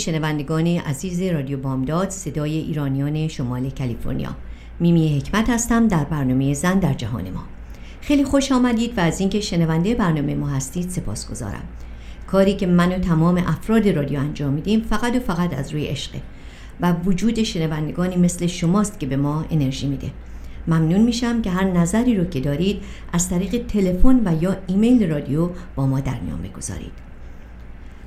شنوندگان عزیز رادیو بامداد صدای ایرانیان شمال کالیفرنیا. میمی حکمت هستم در برنامه زن در جهان ما. خیلی خوش آمدید و از اینکه شنونده برنامه ما هستید سپاس گذارم کاری که من و تمام افراد رادیو انجام میدیم فقط و فقط از روی عشقه و وجود شنوندگانی مثل شماست که به ما انرژی میده. ممنون میشم که هر نظری رو که دارید از طریق تلفن و یا ایمیل رادیو با ما در میان بگذارید.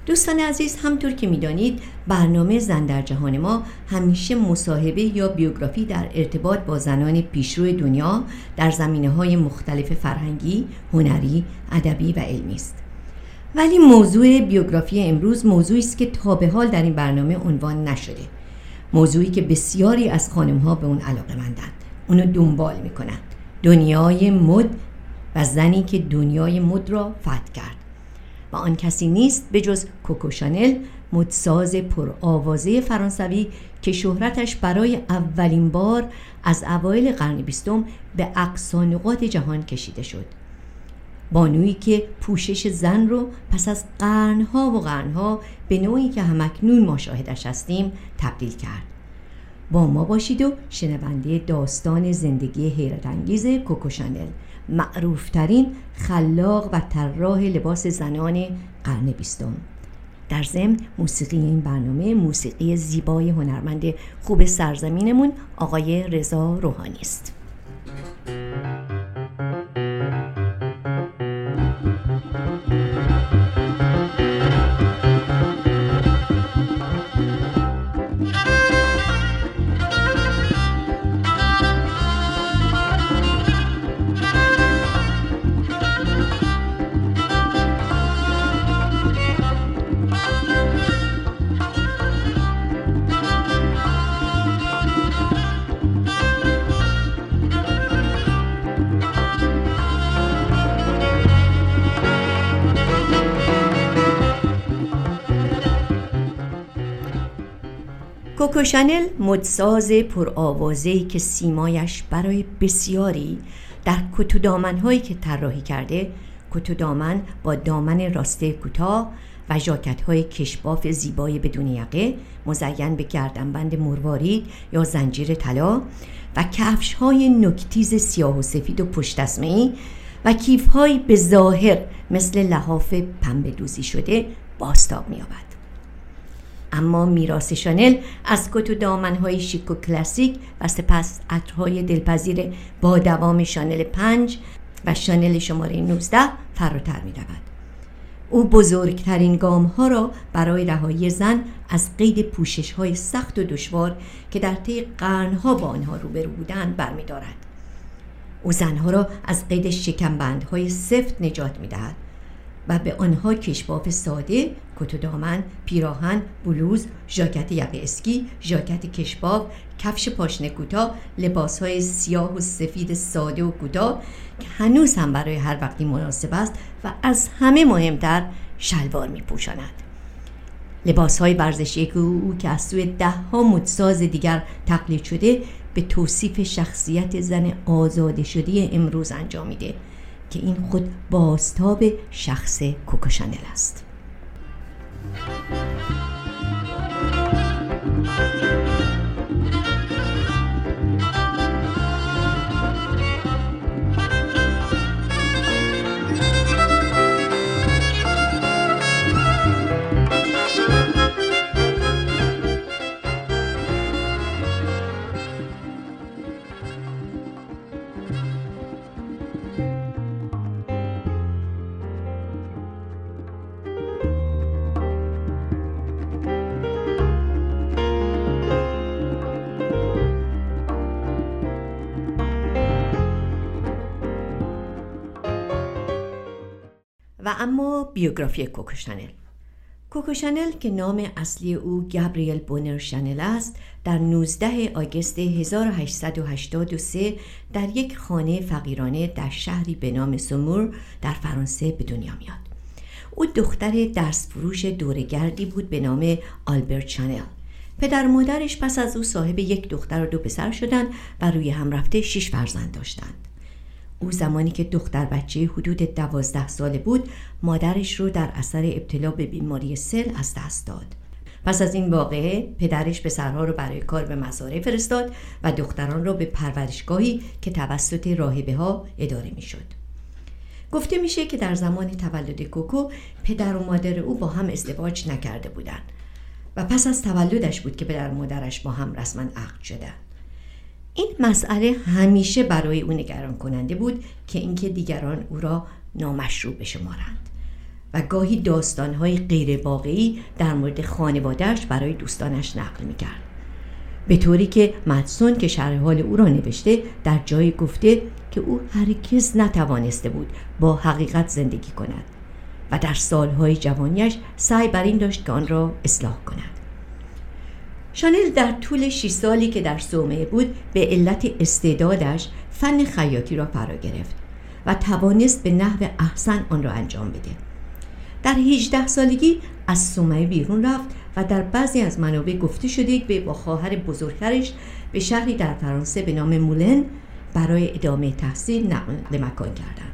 دوستان عزیز همطور که می‌دانید برنامه زن در جهان ما همیشه مصاحبه یا بیوگرافی در ارتباط با زنان پیشرو دنیا در زمینه های مختلف فرهنگی، هنری، ادبی و علمی است. ولی موضوع بیوگرافی امروز موضوعی است که تا به حال در این برنامه عنوان نشده. موضوعی که بسیاری از خانم ها به اون علاقه مندند. اونو دنبال می‌کنند. دنیای مد و زنی که دنیای مد را فتح کرد. و آن کسی نیست به جز کوکو شانل مدساز پرآوازه فرانسوی که شهرتش برای اولین بار از اوایل قرن بیستم به اقصا نقاط جهان کشیده شد. بانویی که پوشش زن رو پس از قرنها و قرنها به نوعی که همکنون ما شاهدش هستیم تبدیل کرد. با ما باشید و شنونده داستان زندگی حیرت انگیز کوکو شانل. معروفترین خلاق و طراح لباس زنان قرن بیستم. در ضمن موسیقی این برنامه موسیقی زیبای هنرمند خوب سرزمینمون آقای رضا روحانی است. کوکو شانل مدساز پرآوازه‌ای که سیمایش برای بسیاری در کتو دامنهایی که طراحی کرده کتو دامن با دامن راسته کوتاه و ژاکت های کشباف زیبای بدون یقه مزین به گردنبند مروارید یا زنجیر طلا و کفش های نکتیز سیاه و سفید و پشت و کیف های به ظاهر مثل لحاف پنبه دوزی شده باستاب می‌یابد. اما میراث شانل از کت و دامنهای شیک و کلاسیک و سپس عطرهای دلپذیر با دوام شانل 5 و شانل شماره 19 فراتر می رود. او بزرگترین گام ها را برای رهایی زن از قید پوشش های سخت و دشوار که در طی قرنها با آنها روبرو بودند برمیدارد. او زنها را از قید شکمبندهای سفت نجات می دهد و به آنها کشباف ساده، کت دامن، پیراهن، بلوز، ژاکت یقه اسکی، ژاکت کشباف، کفش پاشنه کوتاه، های سیاه و سفید ساده و کوتاه که هنوز هم برای هر وقتی مناسب است و از همه مهمتر شلوار می پوشاند. لباس های ورزشی او که از سوی ده ها مدساز دیگر تقلید شده به توصیف شخصیت زن آزاده شده امروز انجام میده که این خود بازتاب شخص کوکوشانل است. و اما بیوگرافی کوکو شانل. کوکو شانل که نام اصلی او گابریل بونر شانل است در 19 آگوست 1883 در یک خانه فقیرانه در شهری به نام سومور در فرانسه به دنیا میاد. او دختر دست فروش دورگردی بود به نام آلبرت شانل. پدر مادرش پس از او صاحب یک دختر و دو پسر شدند و روی هم رفته شش فرزند داشتند. او زمانی که دختر بچه حدود دوازده ساله بود مادرش رو در اثر ابتلا به بیماری سل از دست داد پس از این واقعه پدرش پسرها رو برای کار به مزارع فرستاد و دختران را به پرورشگاهی که توسط راهبه ها اداره می شد. گفته میشه که در زمان تولد کوکو پدر و مادر او با هم ازدواج نکرده بودند و پس از تولدش بود که پدر و مادرش با هم رسما عقد شدند. این مسئله همیشه برای او نگران کننده بود که اینکه دیگران او را نامشروع بشمارند و گاهی داستانهای غیر واقعی در مورد خانوادهش برای دوستانش نقل می‌کرد. به طوری که مدسون که شرح حال او را نوشته در جایی گفته که او هرگز نتوانسته بود با حقیقت زندگی کند و در سالهای جوانیش سعی بر این داشت که آن را اصلاح کند. شانل در طول 6 سالی که در سومه بود به علت استعدادش فن خیاطی را فرا گرفت و توانست به نحو احسن آن را انجام بده. در 18 سالگی از سومه بیرون رفت و در بعضی از منابع گفته شده که با خواهر بزرگترش به شهری در فرانسه به نام مولن برای ادامه تحصیل نقل مکان کردند.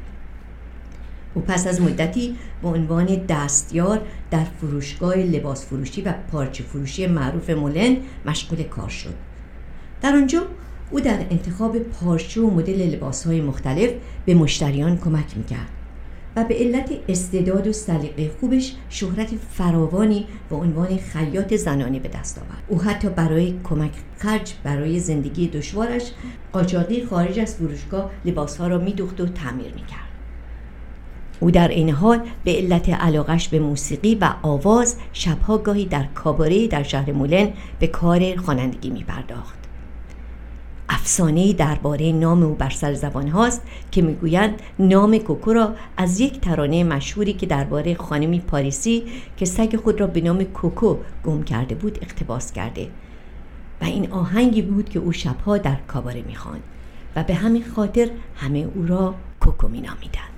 او پس از مدتی به عنوان دستیار در فروشگاه لباس فروشی و پارچه فروشی معروف مولن مشغول کار شد. در آنجا او در انتخاب پارچه و مدل لباس های مختلف به مشتریان کمک می‌کرد و به علت استعداد و سلیقه خوبش شهرت فراوانی به عنوان خیاط زنانه به دست آورد. او حتی برای کمک خرج برای زندگی دشوارش قاچاقی خارج از فروشگاه لباسها را میدوخت و تعمیر می‌کرد. او در این حال به علت علاقش به موسیقی و آواز شبها گاهی در کاباره در شهر مولن به کار خوانندگی می پرداخت. افسانه درباره نام او بر سر زبان هاست که می‌گویند نام کوکو را از یک ترانه مشهوری که درباره خانمی پاریسی که سگ خود را به نام کوکو گم کرده بود اقتباس کرده و این آهنگی بود که او شبها در کاباره می‌خواند و به همین خاطر همه او را کوکو مینامیدند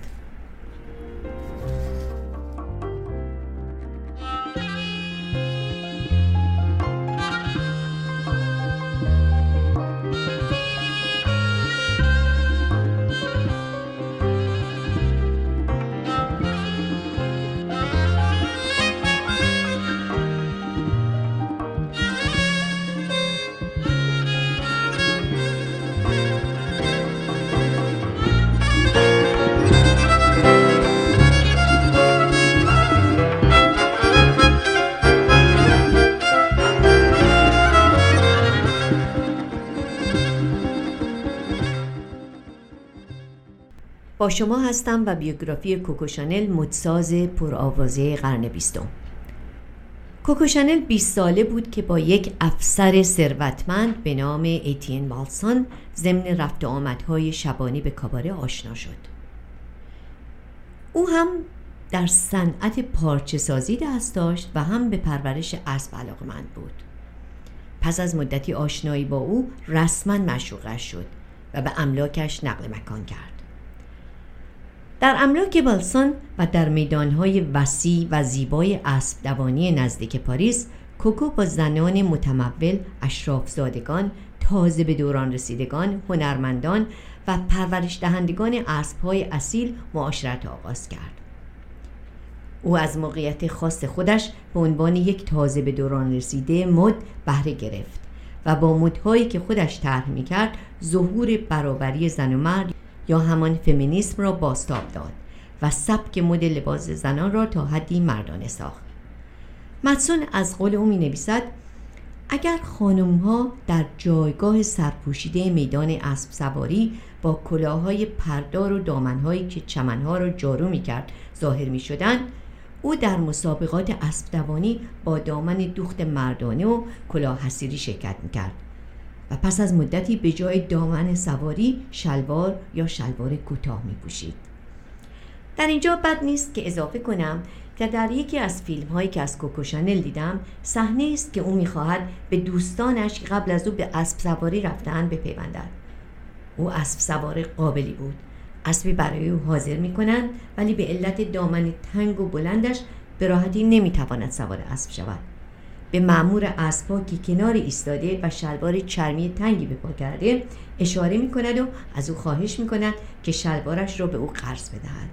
با شما هستم و بیوگرافی کوکوشانل مدساز پرآوازه قرن بیستم. کوکوشانل 20 ساله بود که با یک افسر ثروتمند به نام ایتین بالسان ضمن رفت آمدهای شبانی به کاباره آشنا شد. او هم در صنعت پارچه سازی دست داشت و هم به پرورش اسب علاقمند بود. پس از مدتی آشنایی با او رسما مشوقش شد و به املاکش نقل مکان کرد. در املاک بالسان و در میدانهای وسیع و زیبای اسب دوانی نزدیک پاریس کوکو با زنان متمول اشرافزادگان تازه به دوران رسیدگان هنرمندان و پرورش دهندگان اسبهای اصیل معاشرت آغاز کرد. او از موقعیت خاص خودش به عنوان یک تازه به دوران رسیده مد بهره گرفت و با مدهایی که خودش طرح می‌کرد ظهور برابری زن و مرد یا همان فمینیسم را باستاب داد و سبک مد لباس زنان را تا حدی مردانه ساخت. مدسون از قول او می نویسد اگر خانم ها در جایگاه سرپوشیده میدان اسب سواری با کلاههای پردار و دامنهایی که چمنها را جارو می کرد ظاهر می شدن او در مسابقات اسب دوانی با دامن دوخت مردانه و کلاه حسیری شرکت می کرد و پس از مدتی به جای دامن سواری شلوار یا شلوار کوتاه می پوشید. در اینجا بد نیست که اضافه کنم که در یکی از فیلم هایی که از کوکوشانل دیدم صحنه است که او می‌خواهد به دوستانش قبل از او به اسب سواری رفتن بپیوندد. او اسب سوار قابلی بود. اسبی برای او حاضر می‌کنند ولی به علت دامن تنگ و بلندش به راحتی نمی‌تواند سوار اسب شود. به معمور اسبها که کنار ایستاده و شلوار چرمی تنگی به پا کرده اشاره می کند و از او خواهش می کند که شلوارش را به او قرض بدهد.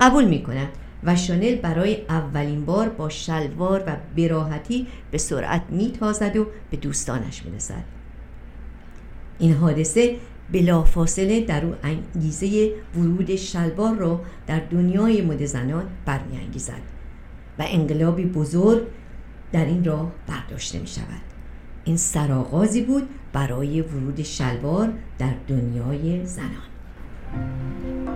قبول می کند و شانل برای اولین بار با شلوار و براحتی به سرعت میتازد و به دوستانش می‌رسد. این حادثه بلافاصله در او انگیزه ورود شلوار را در دنیای مد زنان برمیانگیزد و انقلابی بزرگ در این راه برداشته می شود این سرآغازی بود برای ورود شلوار در دنیای زنان.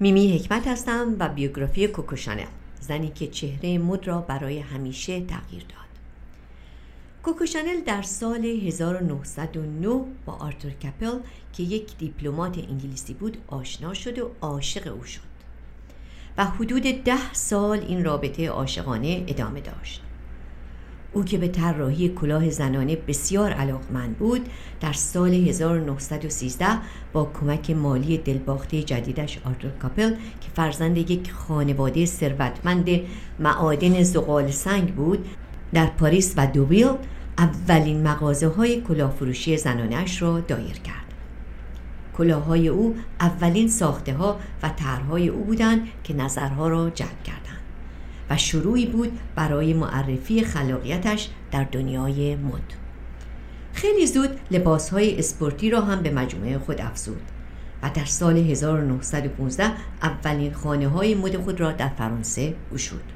میمی حکمت هستم و بیوگرافی کوکوشانل زنی که چهره مد را برای همیشه تغییر داد. کوکوشانل در سال 1909 با آرتور کپل که یک دیپلمات انگلیسی بود آشنا شد و عاشق او شد و حدود ده سال این رابطه عاشقانه ادامه داشت. او که به طراحی کلاه زنانه بسیار علاقمند بود در سال 1913 با کمک مالی دلباخته جدیدش آرتور کاپل که فرزند یک خانواده ثروتمند معادن زغال سنگ بود در پاریس و دوبیل اولین مغازه های کلاهفروشی زنانش را دایر کرد. کلاههای او اولین ساخته ها و طرحهای او بودند که نظرها را جلب کردند و شروعی بود برای معرفی خلاقیتش در دنیای مد. خیلی زود لباسهای اسپورتی را هم به مجموعه خود افزود و در سال 1915 اولین خانه های مد خود را در فرانسه گشود.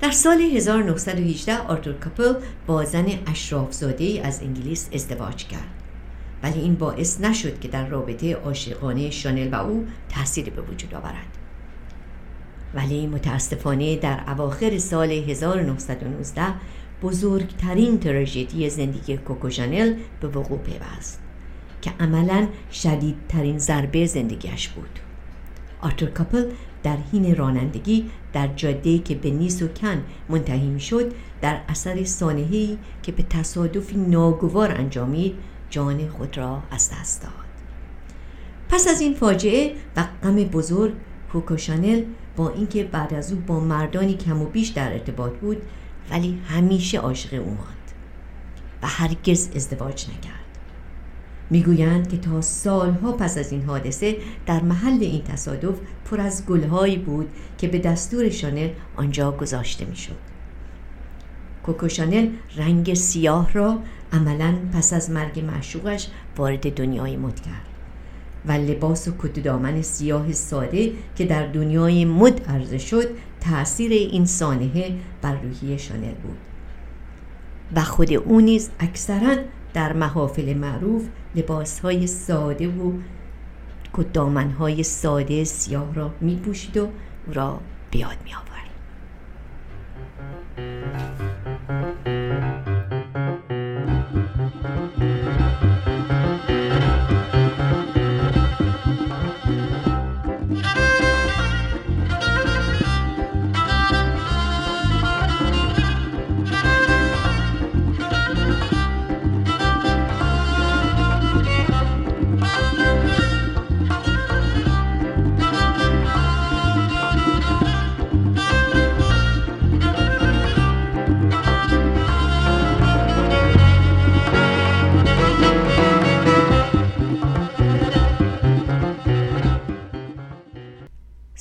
در سال 1918 آرتور کاپل با زنی اشرافزاده از انگلیس ازدواج کرد. ولی این باعث نشد که در رابطه عاشقانه شانل و او تأثیری به وجود آورد. ولی متاسفانه در اواخر سال 1919 بزرگترین تراژدی زندگی کوکوژانل به وقوع پیوست که عملا شدیدترین ضربه زندگیش بود. آرتور کاپل در حین رانندگی در جاده که به نیس و کن منتهی شد در اثر سانحه‌ای که به تصادفی ناگوار انجامید جان خود را از دست داد. پس از این فاجعه و غم بزرگ کوکوشانل با اینکه بعد از او با مردانی کم و بیش در ارتباط بود ولی همیشه عاشق او ماند و هرگز ازدواج نکرد. می‌گویند که تا سالها پس از این حادثه در محل این تصادف پر از گلهایی بود که به دستور شانل آنجا گذاشته می‌شد. کوکو شانل رنگ سیاه را عملا پس از مرگ معشوقش وارد دنیای مد کرد. و لباس و کت دامن سیاه ساده که در دنیای مد عرضه شد تاثیر این سانحه بر روحی شانل بود و خود او نیز اکثرا در محافل معروف لباسهای ساده و های ساده سیاه را می پوشید و را بیاد می آورد.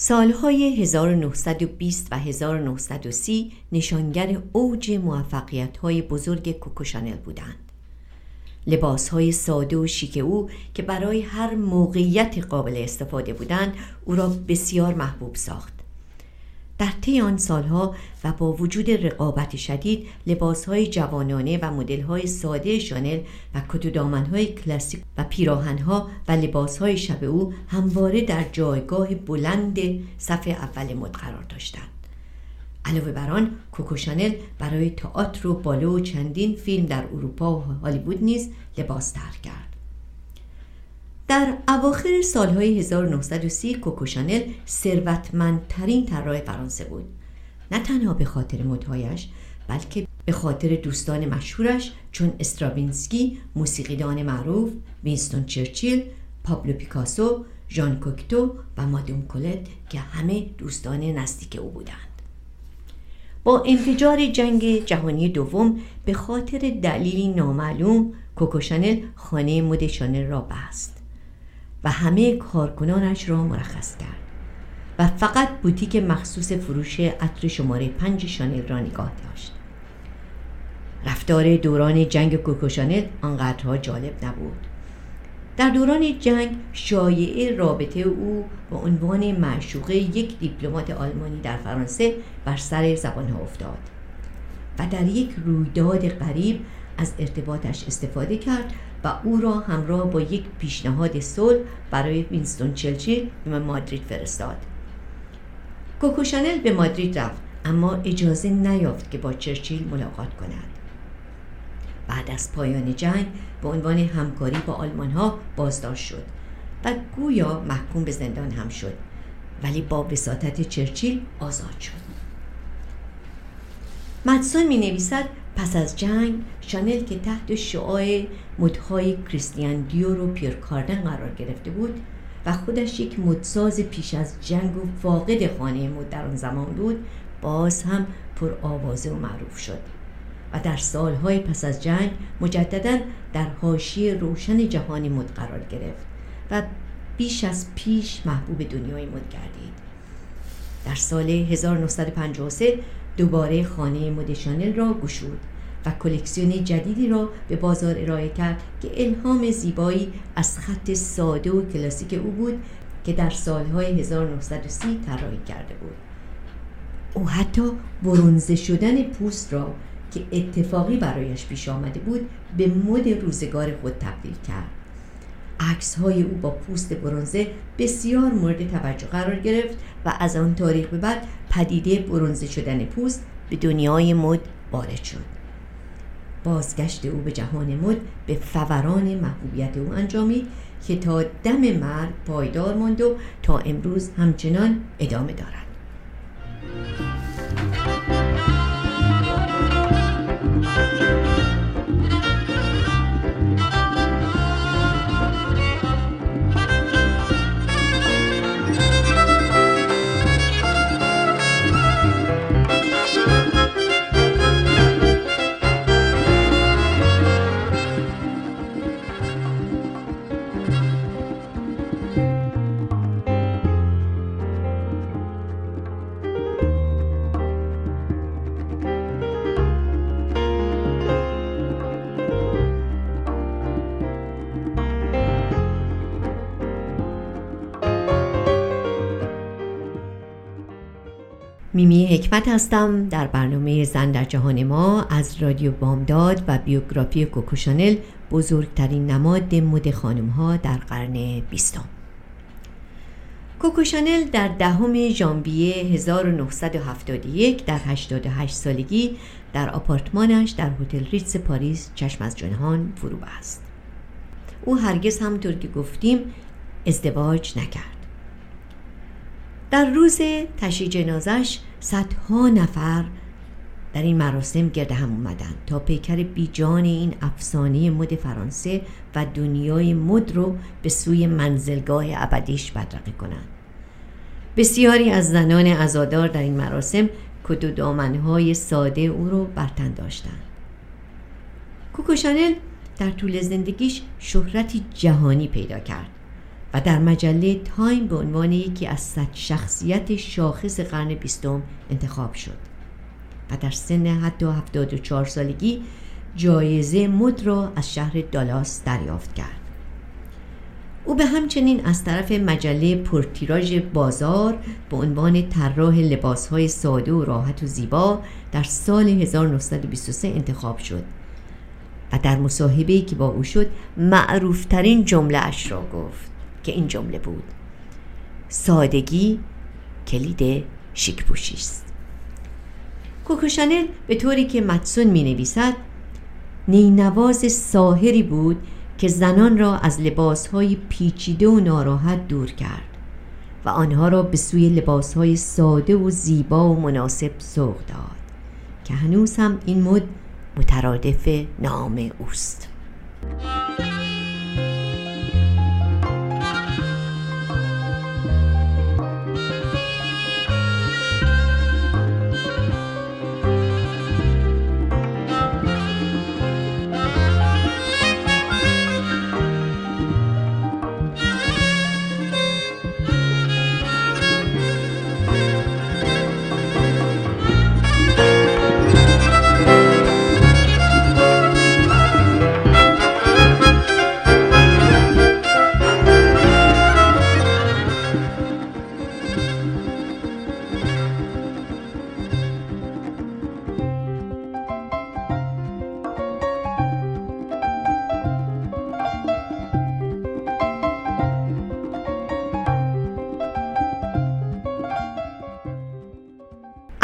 سالهای 1920 و 1930 نشانگر اوج موفقیت های بزرگ کوکوشانل بودند. لباس های ساده و شیک او که برای هر موقعیت قابل استفاده بودند او را بسیار محبوب ساخت در طی آن سالها و با وجود رقابت شدید لباس های جوانانه و مدل های ساده شانل و کت کلاسیک و پیراهن ها و لباس های شب او همواره در جایگاه بلند صف اول مد قرار داشتند. علاوه بر آن کوکو شانل برای تئاتر و باله و چندین فیلم در اروپا و هالیوود نیز لباس طرح کرد. در اواخر سالهای 1930 کوکو شانل ثروتمندترین طراح فرانسه بود. نه تنها به خاطر مدهایش بلکه به خاطر دوستان مشهورش چون استراوینسکی موسیقیدان معروف وینستون چرچیل پابلو پیکاسو ژان کوکتو و مادوم کولت که همه دوستان نزدیک او بودند. با انفجار جنگ جهانی دوم به خاطر دلیلی نامعلوم کوکو شانل خانه مد شانل را بست. و همه کارکنانش را مرخص کرد. و فقط بوتیک مخصوص فروش عطر شماره پنج شانل را نگاه داشت. رفتار دوران جنگ کوکو شانل آنقدرها جالب نبود. در دوران جنگ شایعه رابطه او با عنوان معشوقه یک دیپلمات آلمانی در فرانسه بر سر زبانها افتاد و در یک رویداد غریب از ارتباطش استفاده کرد و او را همراه با یک پیشنهاد صلح برای وینستون چلچیل به مادرید فرستاد. کوکو شانل به مادرید رفت اما اجازه نیافت که با چرچیل ملاقات کند. بعد از پایان جنگ به عنوان همکاری با آلمان ها بازداشت شد و گویا محکوم به زندان هم شد ولی با وساطت چرچیل آزاد شد. مدسون می نویسد پس از جنگ شانل که تحت شعاع مدهای کریستیان دیور و پیر کاردن قرار گرفته بود و خودش یک مدساز پیش از جنگ و فاقد خانه مد در آن زمان بود باز هم پر آوازه و معروف شد و در سالهای پس از جنگ مجددا در حاشیه روشن جهانی مد قرار گرفت و بیش از پیش محبوب دنیای مد گردید. در سال 1953 دوباره خانه مد شانل را گشود. و کلکسیون جدیدی را به بازار ارائه کرد که الهام زیبایی از خط ساده و کلاسیک او بود که در سالهای 1930 طراحی کرده بود. او حتی برونزه شدن پوست را که اتفاقی برایش پیش آمده بود به مد روزگار خود تبدیل کرد. عکس های او با پوست برونزه بسیار مورد توجه قرار گرفت و از آن تاریخ به بعد پدیده برونزه شدن پوست به دنیای مد وارد شد. بازگشت او به جهان مد به فوران محبوبیت او انجامید که تا دم مرگ پایدار ماند و تا امروز همچنان ادامه دارد. میمی حکمت هستم. در برنامه زن در جهان ما از رادیو بامداد و بیوگرافی کوکوشانل بزرگترین نماد مد خانم ها در قرن بیستم. کوکوشانل در دهم ژانویه 1971 در 88 سالگی در آپارتمانش در هتل ریتز پاریس چشم از جهان فرو بست او هرگز همطور که گفتیم ازدواج نکرد. در روز تشییع جنازش صدها نفر در این مراسم گرد هم اومدن تا پیکر بیجان این افسانه مد فرانسه و دنیای مد رو به سوی منزلگاه ابدیش بدرقه کنند. بسیاری از زنان ازادار در این مراسم کت و دامنهای ساده او رو برتن داشتند. کوکو شانل در طول زندگیش شهرتی جهانی پیدا کرد. و در مجله تایم به عنوان یکی از صد شخصیت شاخص قرن بیستم انتخاب شد و در سن حتی 74 سالگی جایزه مد را از شهر دالاس دریافت کرد. او به همچنین از طرف مجله پرتیراژ بازار به عنوان طراح لباسهای ساده و راحت و زیبا در سال 1923 انتخاب شد و در مصاحبه‌ای که با او شد معروفترین جمله اش را گفت. که این جمله بود. سادگی کلید شیک است. کوکوشانل به طوری که متسون می نویسد نینواز ساهری بود که زنان را از لباسهای پیچیده و ناراحت دور کرد و آنها را به سوی لباسهای ساده و زیبا و مناسب سوق داد که هنوز هم این مد مترادف نام اوست.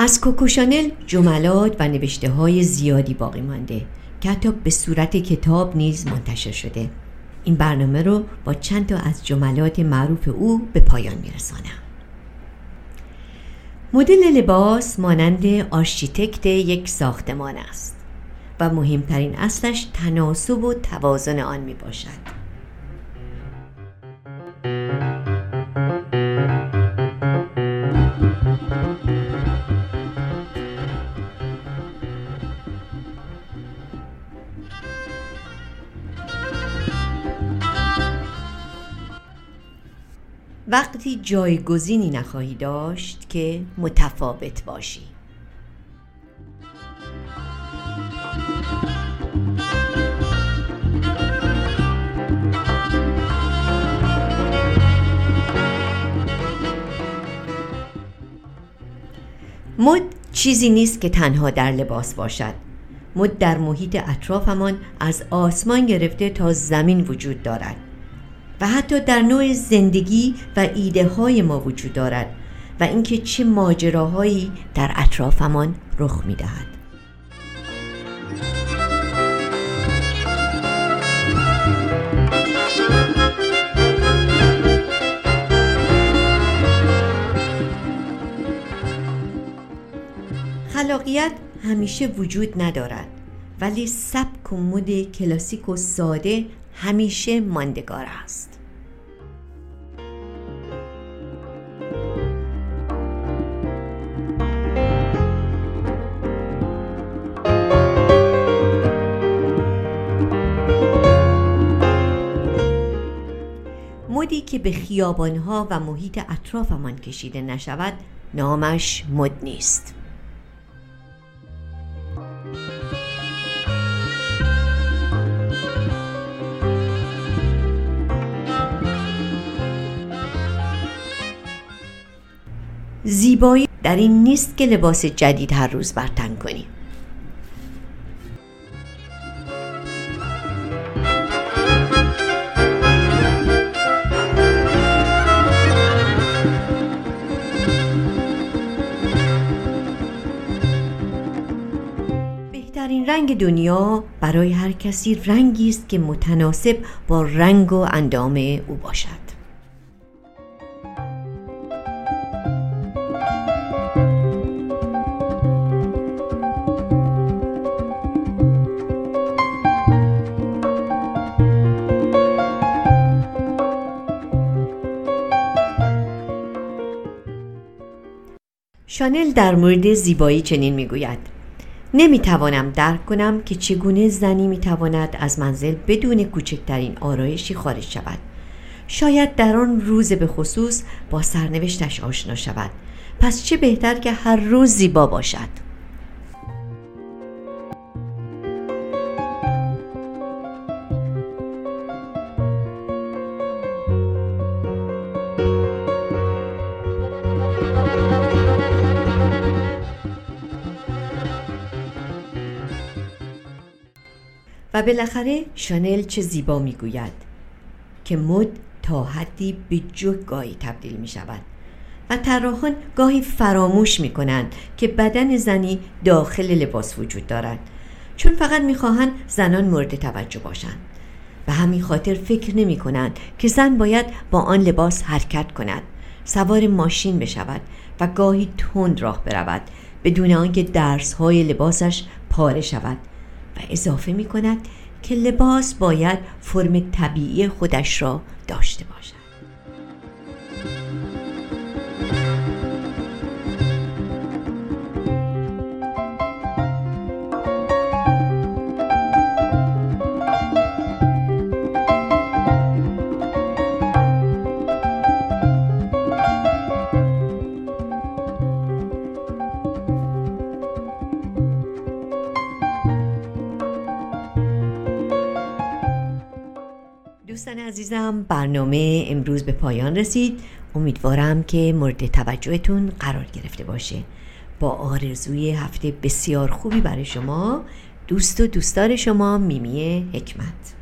از کوکوشانل جملات و نوشته های زیادی باقی مانده که حتی به صورت کتاب نیز منتشر شده. این برنامه رو با چند تا از جملات معروف او به پایان میرسانم. مدل لباس مانند آرشیتکت یک ساختمان است و مهمترین اصلش تناسب و توازن آن می باشد وقتی جایگزینی نخواهی داشت که متفاوت باشی. مد چیزی نیست که تنها در لباس باشد. مد در محیط اطرافمان از آسمان گرفته تا زمین وجود دارد. و حتی در نوع زندگی و ایده های ما وجود دارد و اینکه چه ماجراهایی در اطرافمان رخ می دهد. خلاقیت همیشه وجود ندارد ولی سبک و مد کلاسیک و ساده همیشه ماندگار است مدی که به خیابانها و محیط اطرافمان کشیده نشود نامش مد نیست. زیبایی در این نیست که لباس جدید هر روز برتن کنیم. بهترین رنگ دنیا برای هر کسی رنگی است که متناسب با رنگ و اندام او باشد. شانل در مورد زیبایی چنین می‌گوید. نمی‌توانم درک کنم که چگونه زنی می‌تواند از منزل بدون کوچکترین آرایشی خارج شود. شاید در آن روز به خصوص با سرنوشتش آشنا شود. پس چه بهتر که هر روز زیبا باشد. بالاخره شانل چه زیبا می‌گوید که مد تا حدی به گاهی تبدیل می شود و طراحان گاهی فراموش می کنند که بدن زنی داخل لباس وجود دارد چون فقط می‌خواهند زنان مورد توجه باشند. به همین خاطر فکر نمی کنند که زن باید با آن لباس حرکت کند سوار ماشین بشود و گاهی تند راه برود بدون آنکه درس های لباسش پاره شود. اضافه می کند که لباس باید فرم طبیعی خودش را داشته باشد. دوستان عزیزم برنامه امروز به پایان رسید. امیدوارم که مورد توجهتون قرار گرفته باشه. با آرزوی هفته بسیار خوبی برای شما. دوست و دوستدار شما میمی حکمت.